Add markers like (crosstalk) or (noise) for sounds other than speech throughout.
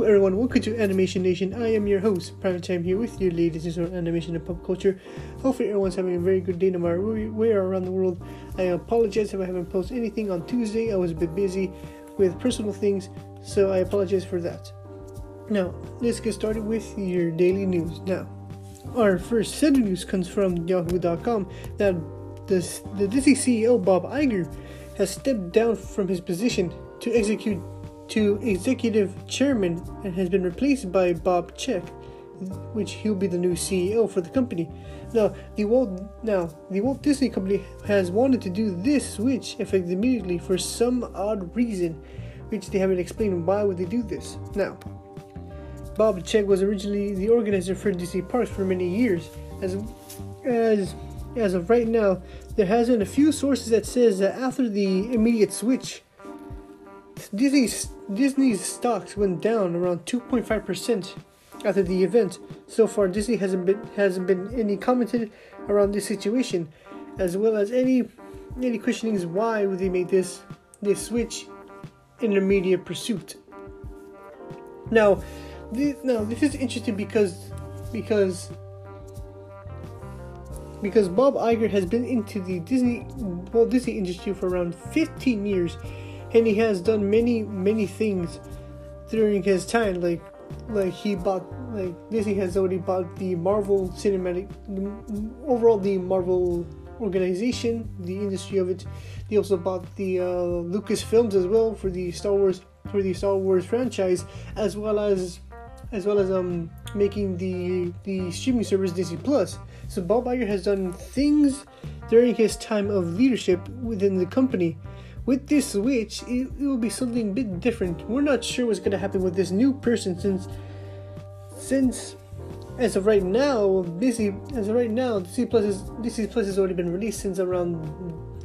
Hello everyone, welcome to Animation Nation. I am your host, Primetime here with you, ladies and gentlemen, animation and pop culture. Hopefully everyone's having a very good day no matter where you are around the world. I apologize if I haven't posted anything on Tuesday. I was a bit busy with personal things, so I apologize for that. Now, let's get started with your daily news. Now, our first set of news comes from Yahoo.com that the, the Disney CEO Bob Iger has stepped down from his position to execute to executive chairman and has been replaced by Bob Chapek, which he'll be the new CEO for the company. Now, the Walt now the Walt Disney Company has wanted to do this switch effective immediately for some odd reason, which they haven't explained why would they do this. Now, Bob Chapek was originally the organizer for Disney Parks for many years. As as as of right now, there has been a few sources that says that after the immediate switch, Disney's Disney's stocks went down around 2.5% after the event. So far, Disney hasn't been hasn't been any commented around this situation, as well as any any questionings why would they make this this switch in their media pursuit. Now, this, now this is interesting because because because Bob Iger has been into the Disney Walt Disney industry for around 15 years and he has done many many things during his time like like he bought like Disney has already bought the Marvel cinematic overall the Marvel organization the industry of it. They also bought the uh, Lucasfilms as well for the Star Wars for the Star Wars franchise as well as as well as um making the the streaming service Disney Plus. So Bob Iger has done things during his time of leadership within the company with this switch, it, it will be something a bit different. We're not sure what's gonna happen with this new person since since as of right now, Disney as of right now, Disney Plus is Disney Plus has already been released since around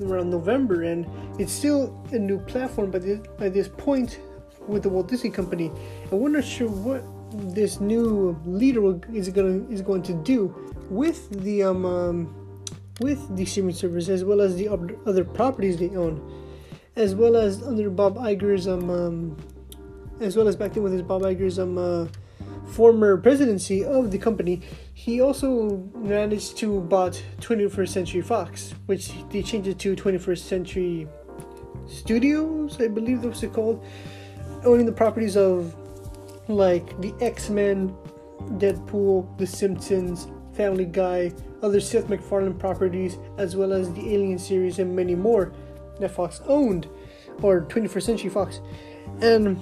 around November, and it's still a new platform. But by this point, with the Walt Disney Company, and we're not sure what this new leader is gonna is going to do with the um, um with the streaming service as well as the other properties they own as well as under Bob Iger's um, um as well as back then with his Bob Iger's um uh, former presidency of the company, he also managed to bought 21st Century Fox, which they changed it to 21st Century Studios, I believe that's it called, owning the properties of like the X Men, Deadpool, The Simpsons, Family Guy, other Seth MacFarlane properties, as well as the Alien series and many more that Fox owned, or 21st Century Fox, and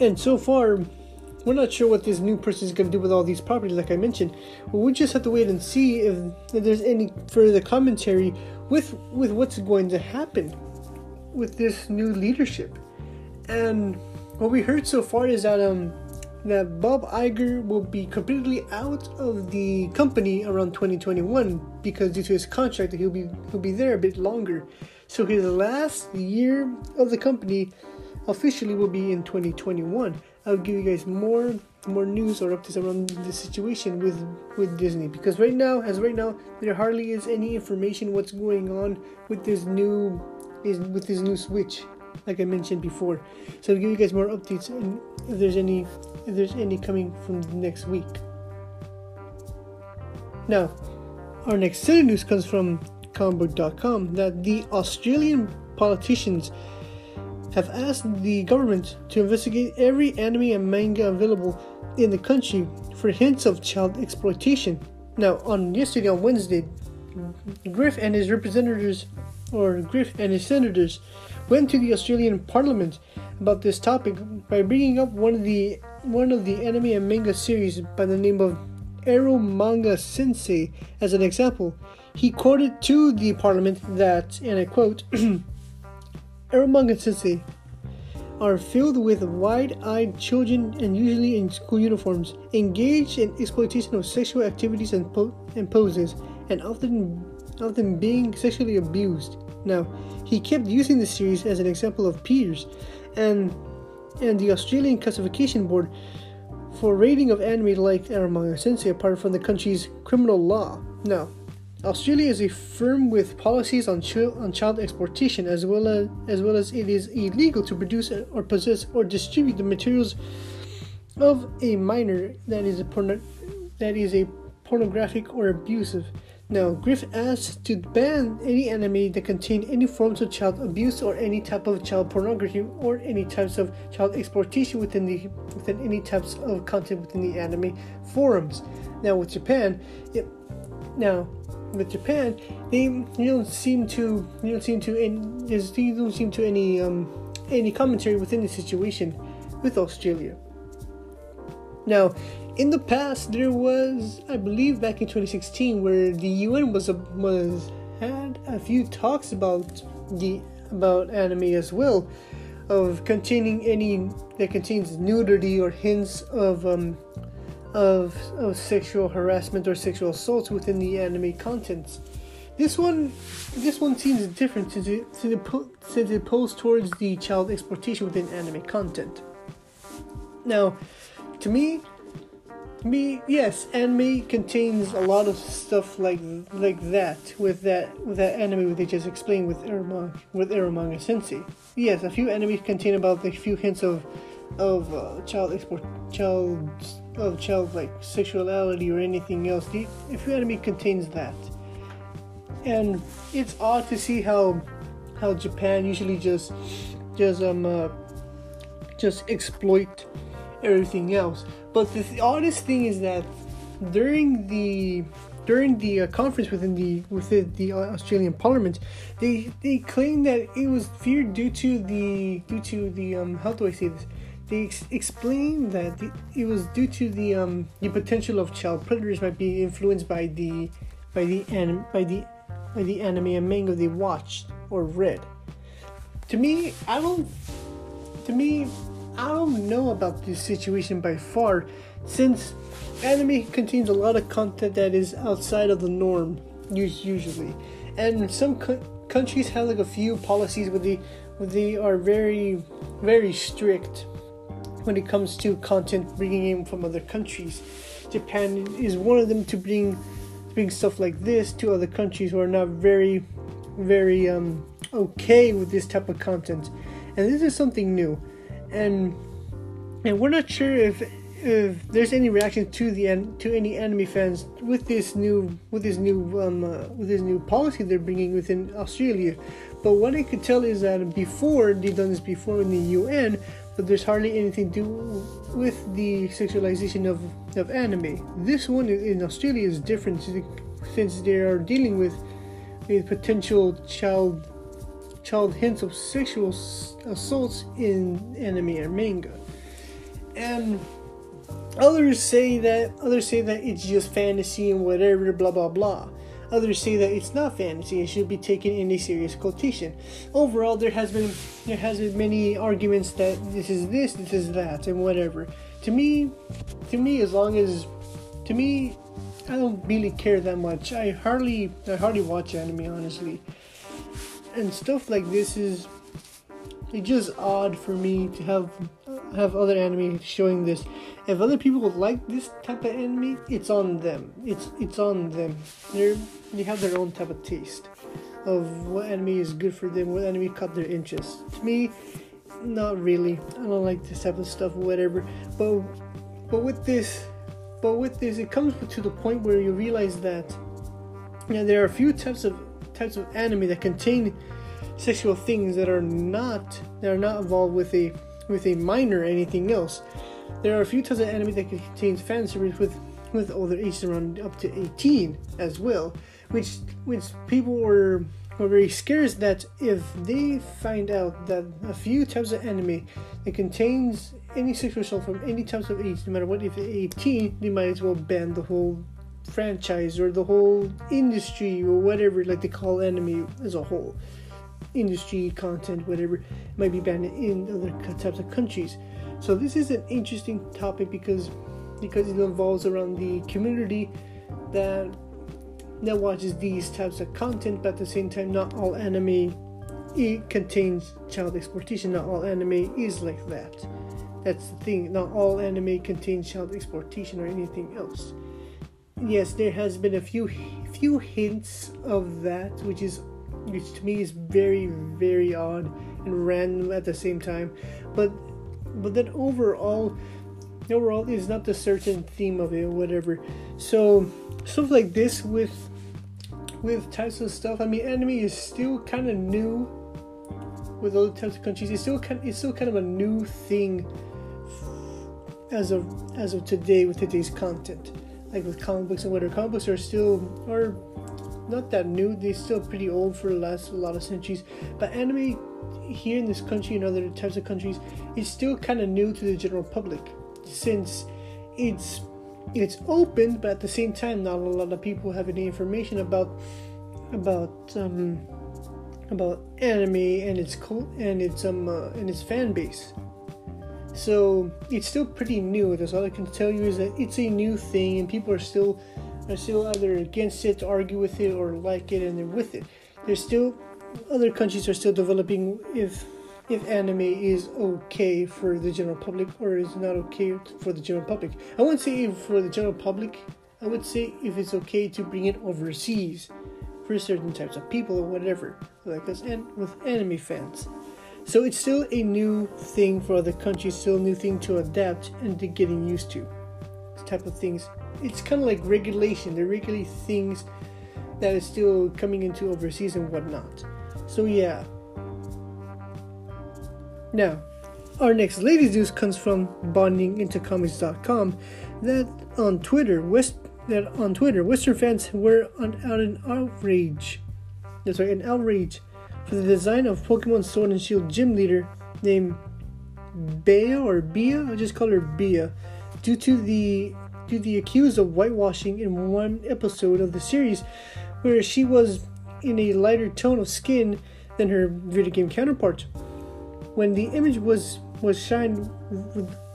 and so far, we're not sure what this new person is going to do with all these properties, like I mentioned. We just have to wait and see if, if there's any further commentary with with what's going to happen with this new leadership. And what we heard so far is that um that Bob Iger will be completely out of the company around 2021 because due to his contract he'll be he'll be there a bit longer. So his last year of the company officially will be in 2021. I'll give you guys more more news or updates around the situation with with Disney because right now, as right now, there hardly is any information what's going on with this new is with this new switch, like I mentioned before. So I'll give you guys more updates and if there's any if there's any coming from next week. Now, our next of news comes from comicbook.com that the Australian politicians have asked the government to investigate every anime and manga available in the country for hints of child exploitation. Now, on yesterday, on Wednesday, Griff and his representatives, or Griff and his senators, went to the Australian Parliament about this topic by bringing up one of the one of the anime and manga series by the name of Arrow Eromanga Sensei as an example. He quoted to the parliament that, and I quote, (clears throat) Eromanga Sensei are filled with wide-eyed children and usually in school uniforms, engaged in exploitation of sexual activities and, po- and poses, and often often being sexually abused. Now, he kept using the series as an example of peers, and and the Australian Classification Board for rating of anime like Eromanga Sensei apart from the country's criminal law. Now, Australia is a firm with policies on, ch- on child exploitation as well as as well as it is illegal to produce or possess or distribute the materials of a minor that is a porno- that is a pornographic or abusive. Now, Griff asked to ban any anime that contain any forms of child abuse or any type of child pornography or any types of child exploitation within the within any types of content within the anime forums. Now, with Japan, it, now with Japan, they don't seem to you don't seem to any you don't seem to any um any commentary within the situation with Australia. Now, in the past, there was, I believe, back in 2016, where the UN was a, was had a few talks about the about anime as well, of containing any that contains nudity or hints of um, of of sexual harassment or sexual assaults within the anime contents. This one, this one seems different since it, since it, since it pulls towards the child exploitation within anime content. Now, to me, me yes anime contains a lot of stuff like like that with that with that anime they just explained with Eromanga with Eromanga Sensei. Yes, a few anime contain about a few hints of of uh, child export child of child like sexuality or anything else. The, a few anime contains that, and it's odd to see how how Japan usually just just um uh, just exploit everything else. But the oddest thing is that during the during the uh, conference within the within the Australian Parliament, they they claimed that it was feared due to the due to the um how do I say this? They ex- explained that the, it was due to the um the potential of child predators might be influenced by the by the anim- by the by the anime and manga they watched or read. To me, I don't. To me, I don't know about this situation by far, since anime contains a lot of content that is outside of the norm, usually, and some co- countries have like a few policies where they where they are very very strict when it comes to content bringing in from other countries. Japan is one of them to bring bring stuff like this to other countries who are not very very um, okay with this type of content, and this is something new and and we're not sure if if there's any reaction to the to any anime fans with this new with this new um, uh, with this new policy they're bringing within Australia. But what I could tell is that before they've done this before in the UN, but there's hardly anything to do with the sexualization of, of anime. This one in Australia is different since they are dealing with with potential child child hints of sexual assaults in anime or manga. And others say that others say that it's just fantasy and whatever blah blah blah. Others say that it's not fantasy and should be taken in a serious quotation. Overall, there has been there has been many arguments that this is this, this is that, and whatever. To me, to me, as long as to me, I don't really care that much. I hardly I hardly watch anime honestly and stuff like this is it's just odd for me to have have other anime showing this. If other people like this type of anime, it's on them. It's it's on them. They they have their own type of taste of what anime is good for them, what anime caught their interest. To me, not really. I don't like this type of stuff, whatever. But but with this, but with this, it comes to the point where you realize that know, there are a few types of types of anime that contain sexual things that are not that are not involved with a with a minor or anything else. There are a few types of anime that contains fan service with with older ages around up to 18 as well, which which people were were very scared that if they find out that a few types of anime that contains any sexual assault from any types of age, no matter what, if it's 18, they might as well ban the whole franchise or the whole industry or whatever like they call anime as a whole industry content whatever might be banned in other types of countries. So this is an interesting topic because because it involves around the community that that watches these types of content but at the same time not all anime it contains child exploitation. Not all anime is like that. That's the thing. Not all anime contains child exploitation or anything else. Yes, there has been a few few hints of that, which is which to me is very very odd and random at the same time. But but then overall, overall is not the certain theme of it or whatever. So stuff like this with with types of stuff. I mean, anime is still kind of new with other types of countries. It's still kind. It's still kind of a new thing as of as of today with today's content. Like with comic books and whatever. Comic books are still are not that new. They're still pretty old for the last a lot of centuries. But anime here in this country and other types of countries is still kind of new to the general public since it's it's open, but at the same time, not a lot of people have any information about about um, about anime and its cult and its um uh, and its fan base. So it's still pretty new. That's all I can tell you is that it's a new thing, and people are still are still either against it, argue with it, or like it, and they're with it. There's still other countries are still developing if if anime is okay for the general public or is not okay for the general public. I wouldn't say if for the general public. I would say if it's okay to bring it overseas for certain types of people or whatever, like us and with anime fans. So it's still a new thing for other countries, still a new thing to adapt and to getting used to. This type of things. It's kind of like regulation. They're regularly things that is still coming into overseas and whatnot. So yeah, now, our next ladies news comes from boundingintocomics.com that on Twitter, West that on Twitter, Western fans were on, out in outrage. That's right, an outrage for the design of Pokemon Sword and Shield gym leader named Bea or Bia, I just call her Bia, due to the to the accused of whitewashing in one episode of the series, where she was in a lighter tone of skin than her video game counterpart. When the image was was shined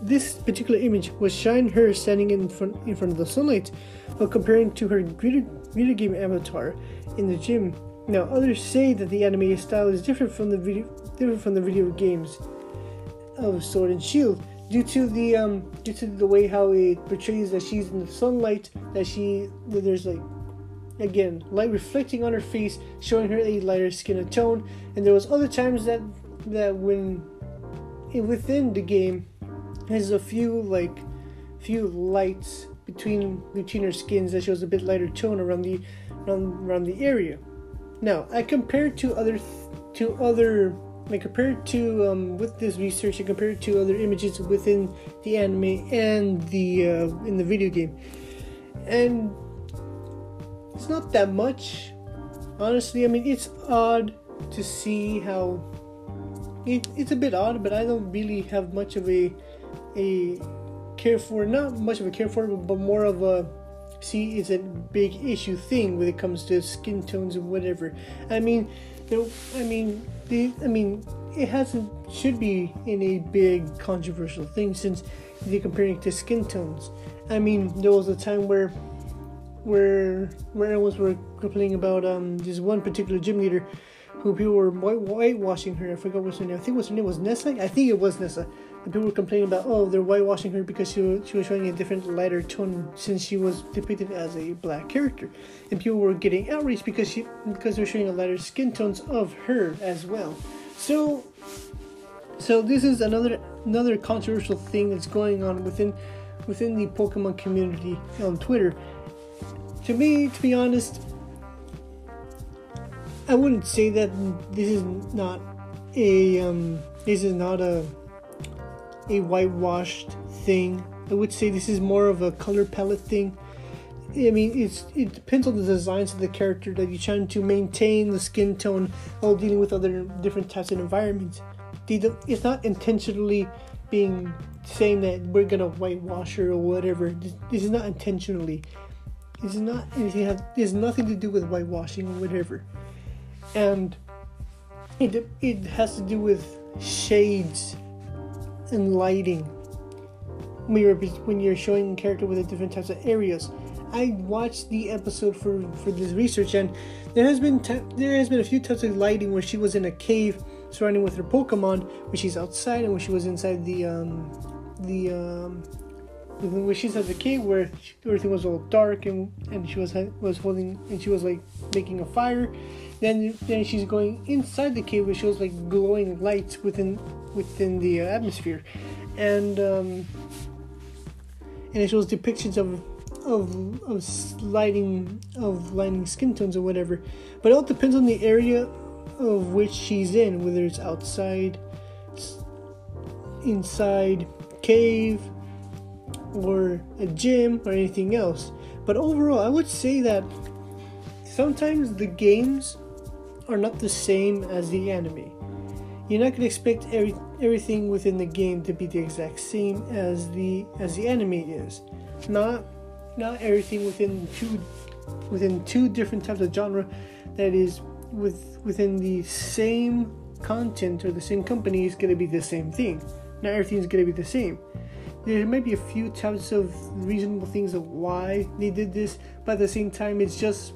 this particular image was shined her standing in front in front of the sunlight while comparing to her video, video game avatar in the gym. Now others say that the anime style is different from the video different from the video games of sword and shield due to the um due to the way how it portrays that she's in the sunlight that she there's like again light reflecting on her face showing her a lighter skin tone and there was other times that that when within the game there's a few like few lights between between her skins that shows a bit lighter tone around the around, around the area. Now I compared to other to other I compared to um, with this research I compared to other images within the anime and the uh, in the video game, and it's not that much. Honestly, I mean it's odd to see how it, it's a bit odd, but I don't really have much of a a care for not much of a care for but more of a see it's a big issue thing when it comes to skin tones and whatever. I mean, there, I mean, I mean, it hasn't should be in a big controversial thing since they're comparing it to skin tones. I mean, there was a time where where where everyone were complaining about um this one particular gym leader who people were white whitewashing her. I forgot what's her name. I think what's her name was Nessa. I think it was Nessa. People were complaining about oh they're whitewashing her because she was, she was showing a different lighter tone since she was depicted as a black character, and people were getting outraged because she because they're showing a lighter skin tones of her as well. So so this is another another controversial thing that's going on within within the Pokemon community on Twitter. To me, to be honest, I wouldn't say that this is not a um, this is not a a whitewashed thing. I would say this is more of a color palette thing. I mean, it's it depends on the designs of the character that you're trying to maintain the skin tone while dealing with other different types of environments. It's not intentionally being saying that we're gonna whitewash her or whatever. This, is not intentionally. This is not anything. Has nothing to do with whitewashing or whatever and it it has to do with shades and lighting when you're when you're showing a character with the different types of areas. I watched the episode for for this research, and there has been there has been a few types of lighting where she was in a cave surrounding with her Pokemon, when she's outside, and when she was inside the um the um when she's at the cave where everything was all dark and and she was was holding and she was like making a fire then then she's going inside the cave which shows like glowing lights within within the uh, atmosphere and um, and it shows depictions of of of sliding of lighting skin tones or whatever. But it all depends on the area of which she's in, whether it's outside, inside, cave, or a gym or anything else. But overall, I would say that sometimes the games are not the same as the anime. You're not gonna expect every, everything within the game to be the exact same as the as the anime is. Not not everything within two within two different types of genre that is with within the same content or the same company is gonna be the same thing. Not everything is gonna be the same. There might be a few types of reasonable things of why they did this, but at the same time, it's just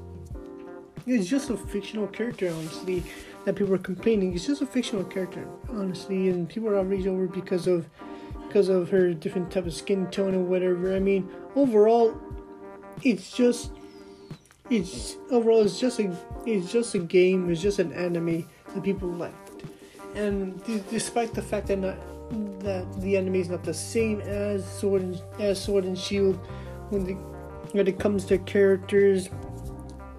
it's just a fictional character, honestly. That people are complaining. It's just a fictional character, honestly, and people are outraged over because of because of her different type of skin tone or whatever. I mean, overall, it's just it's overall it's just a it's just a game. It's just an anime that people liked, and d- despite the fact that not that the anime is not the same as Sword and, as Sword and Shield when the when it comes to characters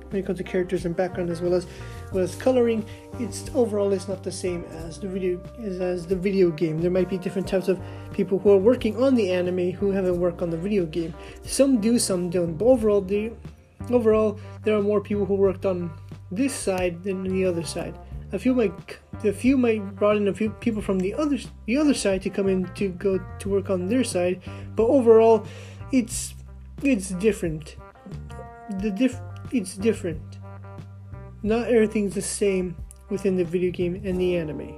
when it comes to characters and background as well as well as coloring it's overall it's not the same as the video as, as the video game. There might be different types of people who are working on the anime who haven't worked on the video game. Some do some don't but overall the overall there are more people who worked on this side than the other side. A few might a few might brought in a few people from the other the other side to come in to go to work on their side but overall it's it's different. The diff it's different not everything's the same within the video game and the anime.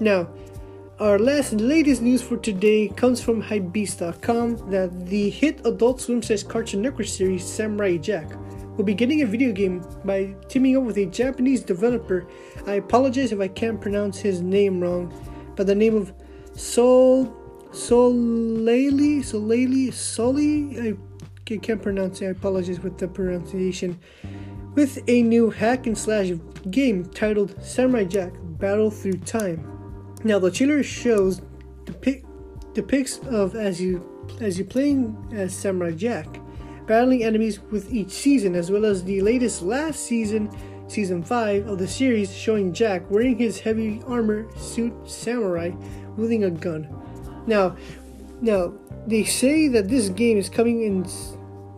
Now our last latest news for today comes from Hypebeast.com that the hit Adult Swim says Cartoon Network series Samurai Jack will be getting a video game by teaming up with a Japanese developer. I apologize if I can't pronounce his name wrong, but the name of Sol Solali Solali Soli? I can't pronounce it. I apologize with the pronunciation. With a new hack and slash game titled Samurai Jack Battle Through Time. Now the trailer shows depict depicts of as you as you playing as Samurai Jack battling enemies with each season, as well as the latest last season, season 5 of the series, showing Jack wearing his heavy armor suit samurai wielding a gun. Now, now they say that this game is coming in.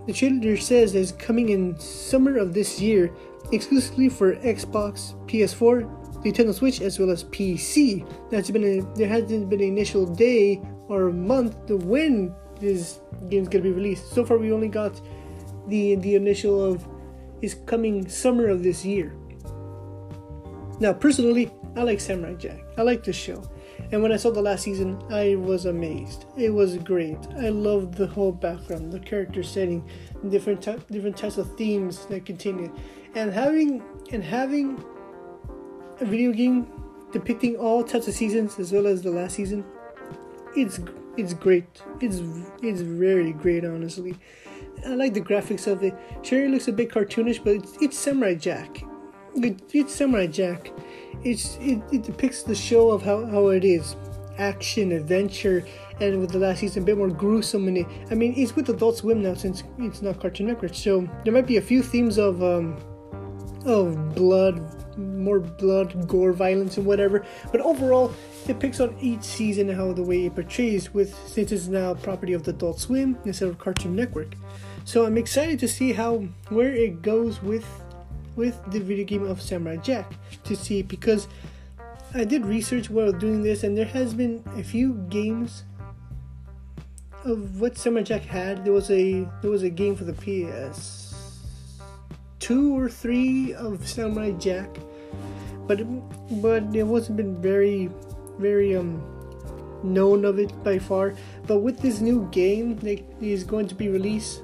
The trailer says it's coming in summer of this year, exclusively for Xbox, PS4, Nintendo Switch, as well as PC. That's been a, there hasn't been an initial day or month to when this game's gonna be released. So far, we only got the the initial of is coming summer of this year. Now, personally, I like Samurai Jack. I like the show, and when I saw the last season, I was amazed. It was great. I loved the whole background, the character setting, different ty- different types of themes that continue, and having and having a video game depicting all types of seasons as well as the last season. It's it's great. It's it's very great, honestly. I like the graphics of it. Sure, it looks a bit cartoonish, but it's, it's Samurai Jack. It, it's Samurai Jack. It's it, it depicts the show of how, how it is, action, adventure, and with the last season a bit more gruesome it. I mean, it's with Adult Swim now since it's not Cartoon Network, so there might be a few themes of um of blood, more blood, gore, violence, and whatever. But overall, it picks on each season how the way it portrays with since it's now property of the Adult Swim instead of Cartoon Network. So I'm excited to see how where it goes with with the video game of Samurai Jack to see because I did research while doing this and there has been a few games of what Samurai Jack had. There was a there was a game for the PS two or three of Samurai Jack, but but it wasn't been very very um known of it by far. But with this new game that is going to be released,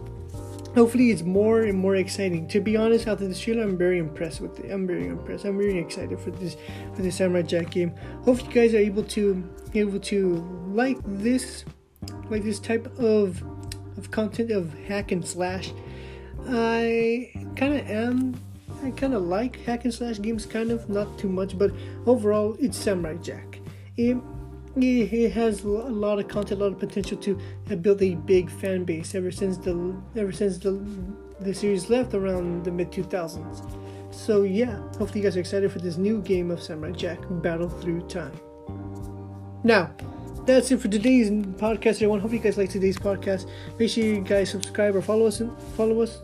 hopefully it's more and more exciting. To be honest, after this trailer, I'm very impressed with it. I'm very impressed. I'm very excited for this for this Samurai Jack game. Hope you guys are able to able to like this like this type of of content of hack and slash. I kind of am. I kind of like hack and slash games, kind of not too much, but overall, it's Samurai Jack. It, it, it has a lot of content, a lot of potential to build a big fan base. Ever since the ever since the the series left around the mid 2000s. So yeah, hopefully you guys are excited for this new game of Samurai Jack Battle Through Time. Now, that's it for today's podcast, everyone. Hope you guys like today's podcast. Make sure you guys subscribe or follow us. and Follow us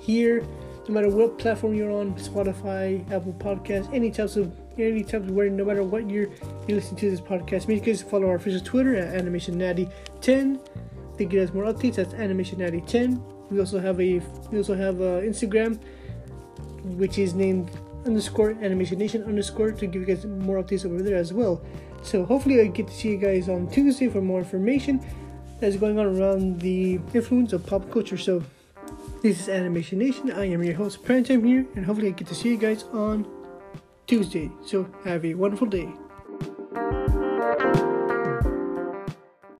here, no matter what platform you're on, Spotify, Apple Podcasts, any types of any types of where no matter what you're you listen to this podcast. Make sure you follow our official Twitter at Animation Natty 10 to get us more updates. That's Animation Natty 10. We also have a we also have a Instagram, which is named underscore Animation Nation underscore to give you guys more updates over there as well. So hopefully I get to see you guys on Tuesday for more information that's going on around the influence of pop culture. So this is Animation Nation. I am your host, Primetime here, and hopefully I get to see you guys on Tuesday. So have a wonderful day.